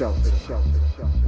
笑笑笑。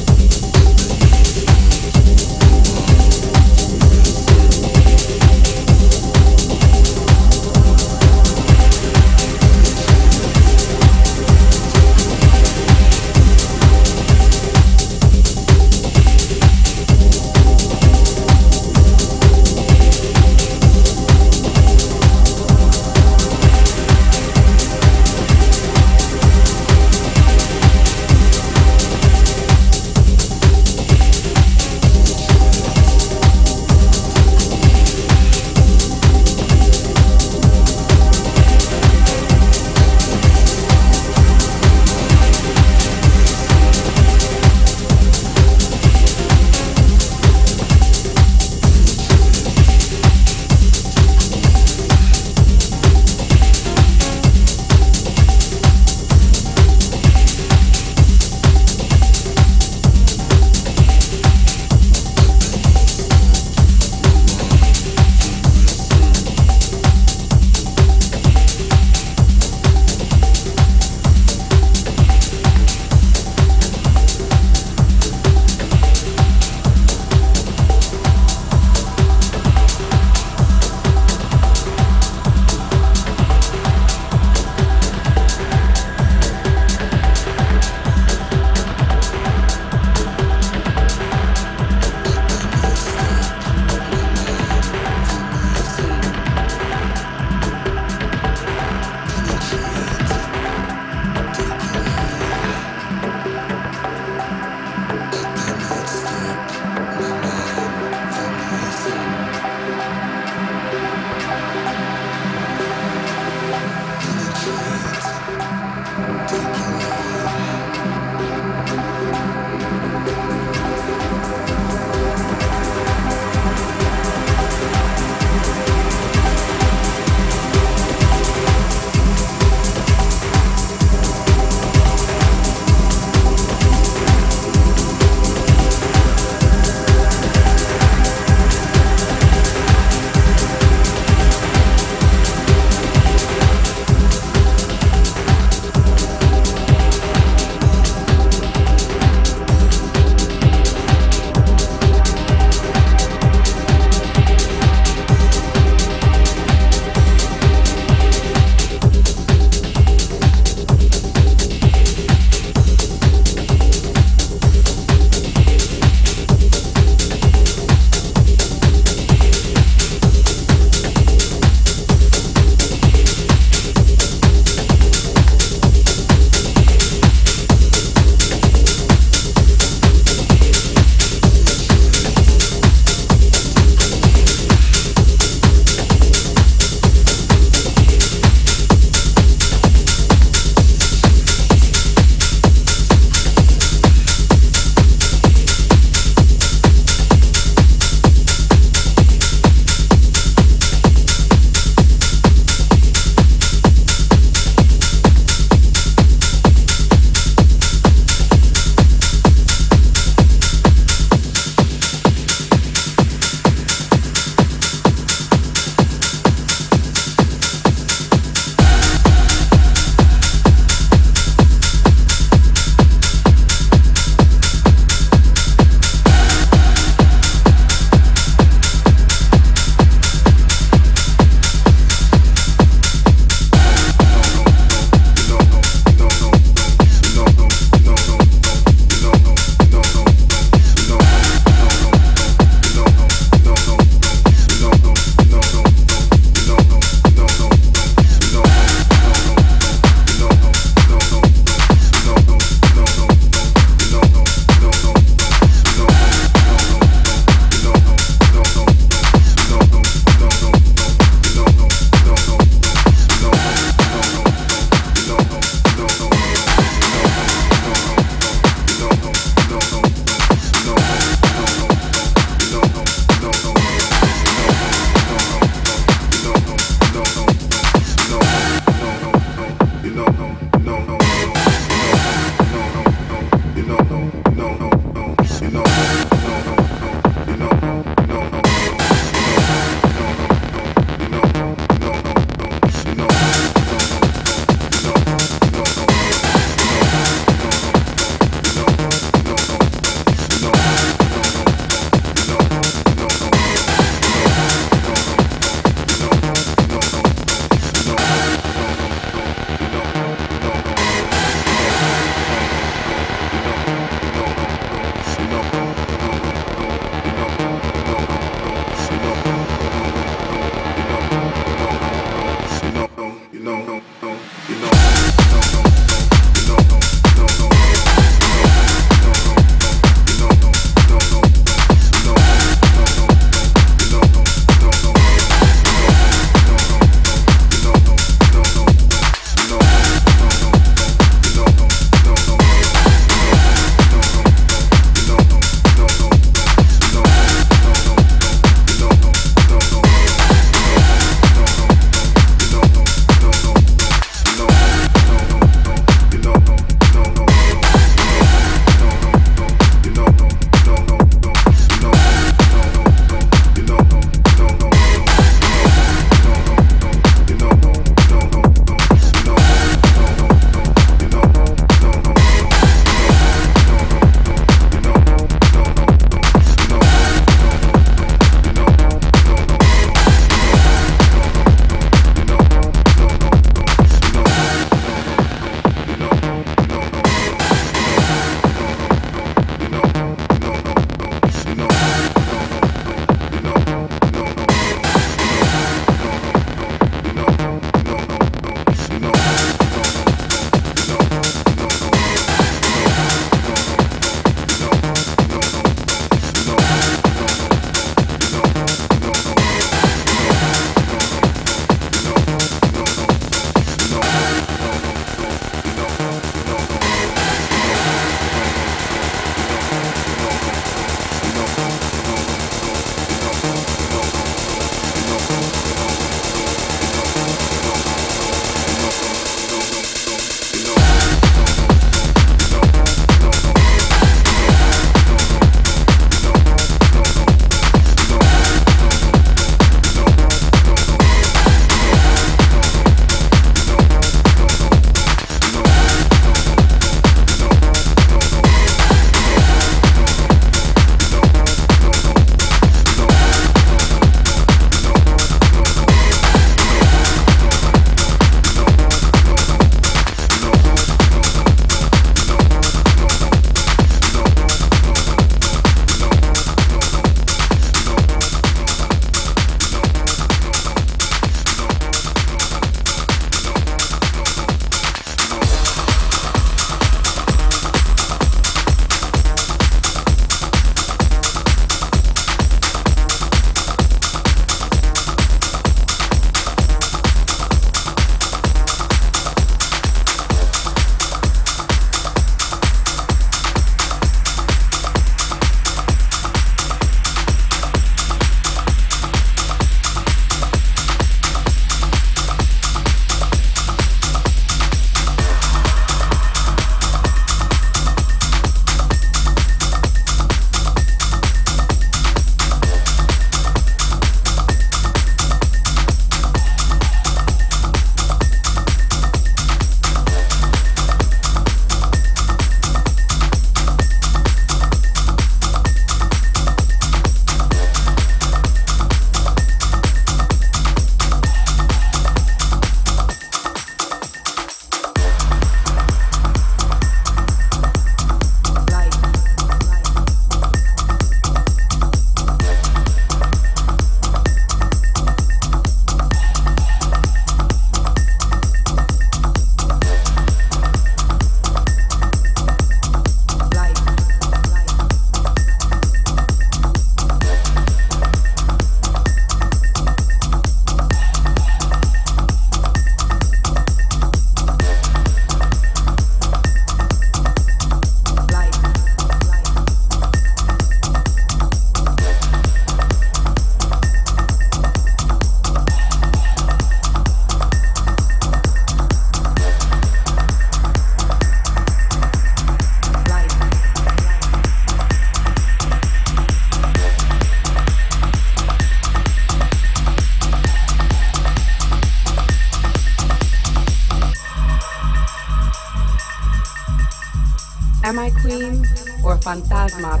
Fantasma?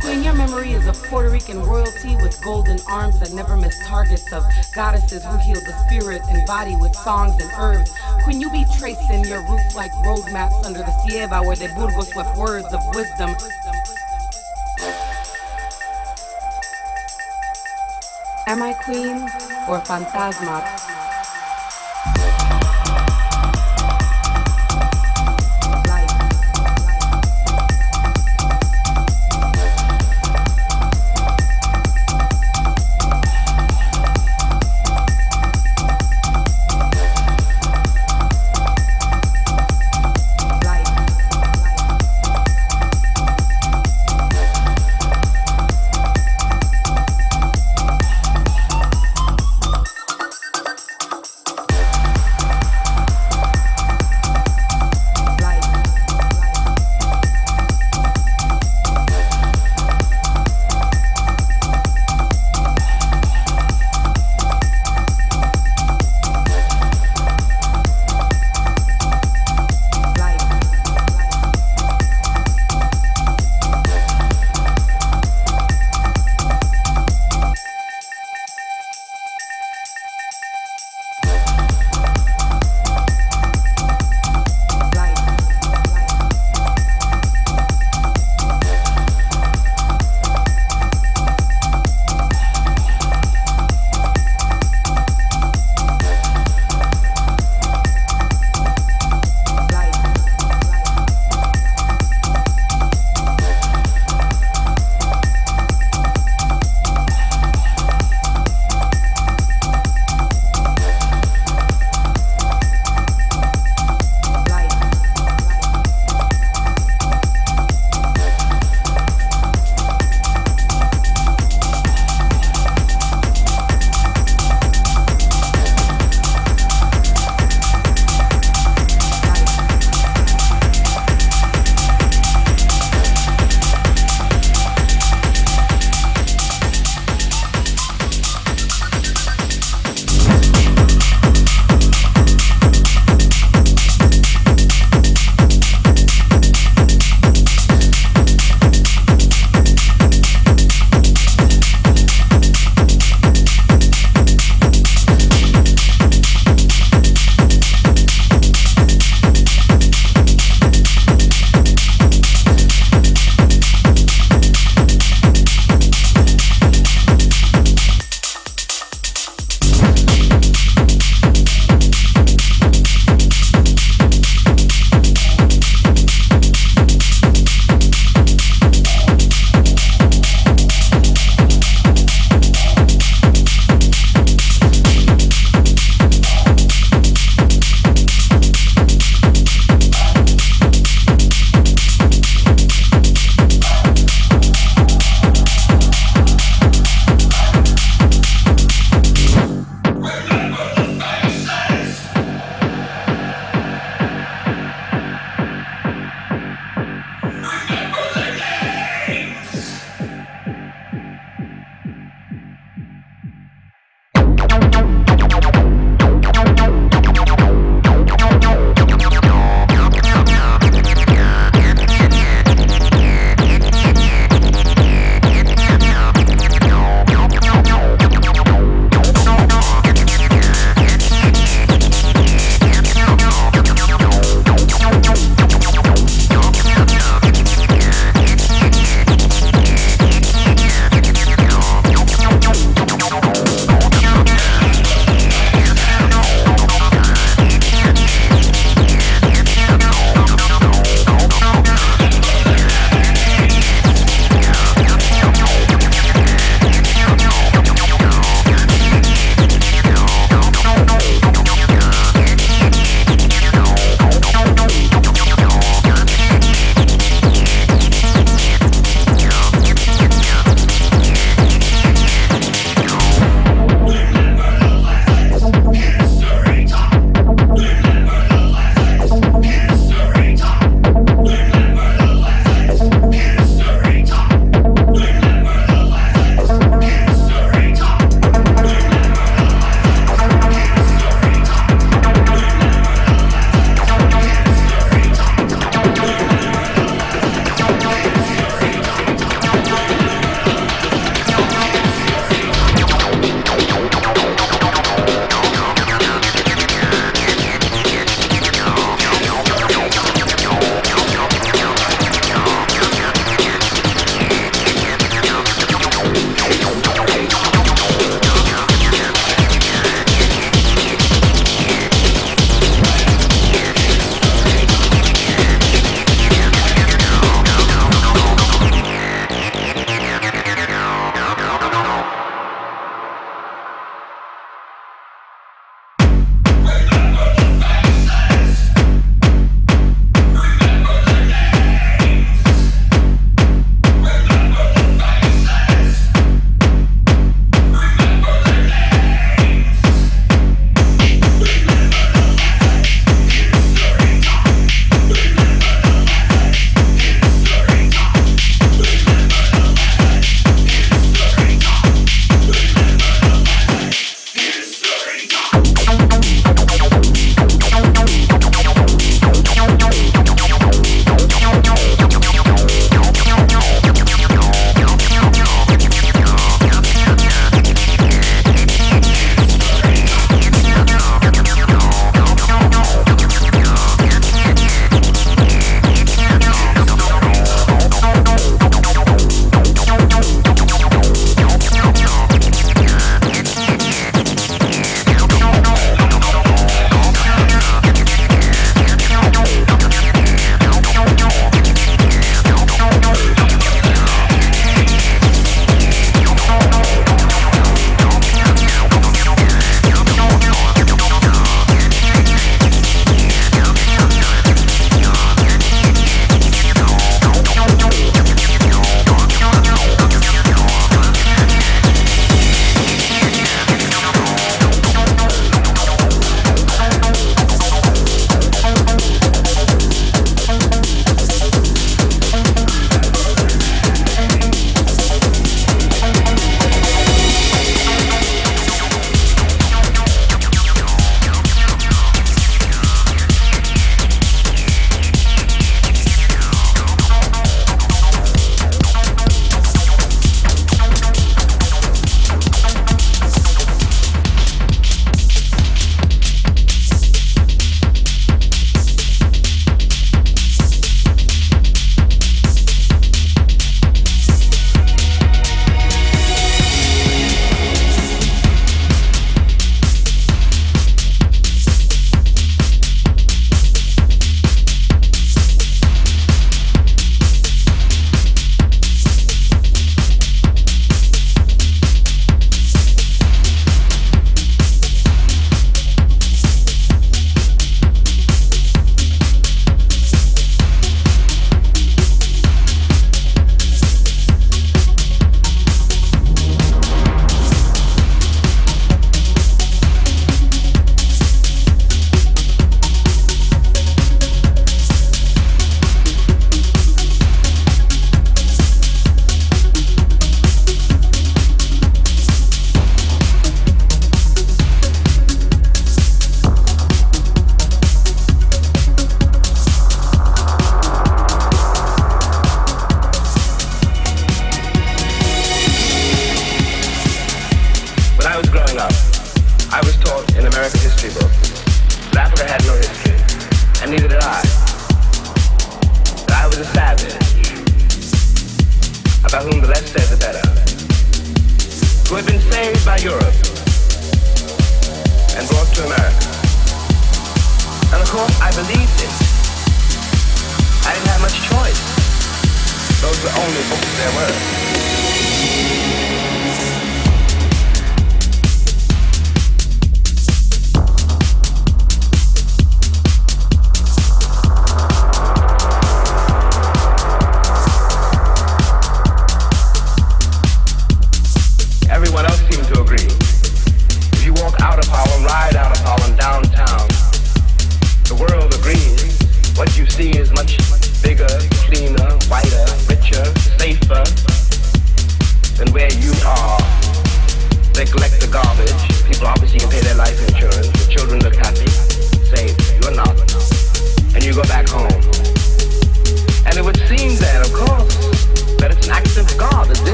Queen, your memory is of Puerto Rican royalty with golden arms that never miss targets of goddesses who heal the spirit and body with songs and herbs. Queen, you be tracing your roots like roadmaps under the Sierra where the Burgos swept words of wisdom. Am I queen or fantasma?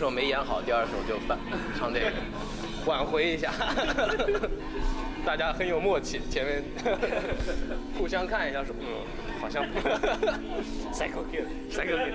首没演好，第二首就翻唱这个，挽回一下。大家很有默契，前面 互相看一下说，嗯，好像。Psycho Kid，Psycho Kid。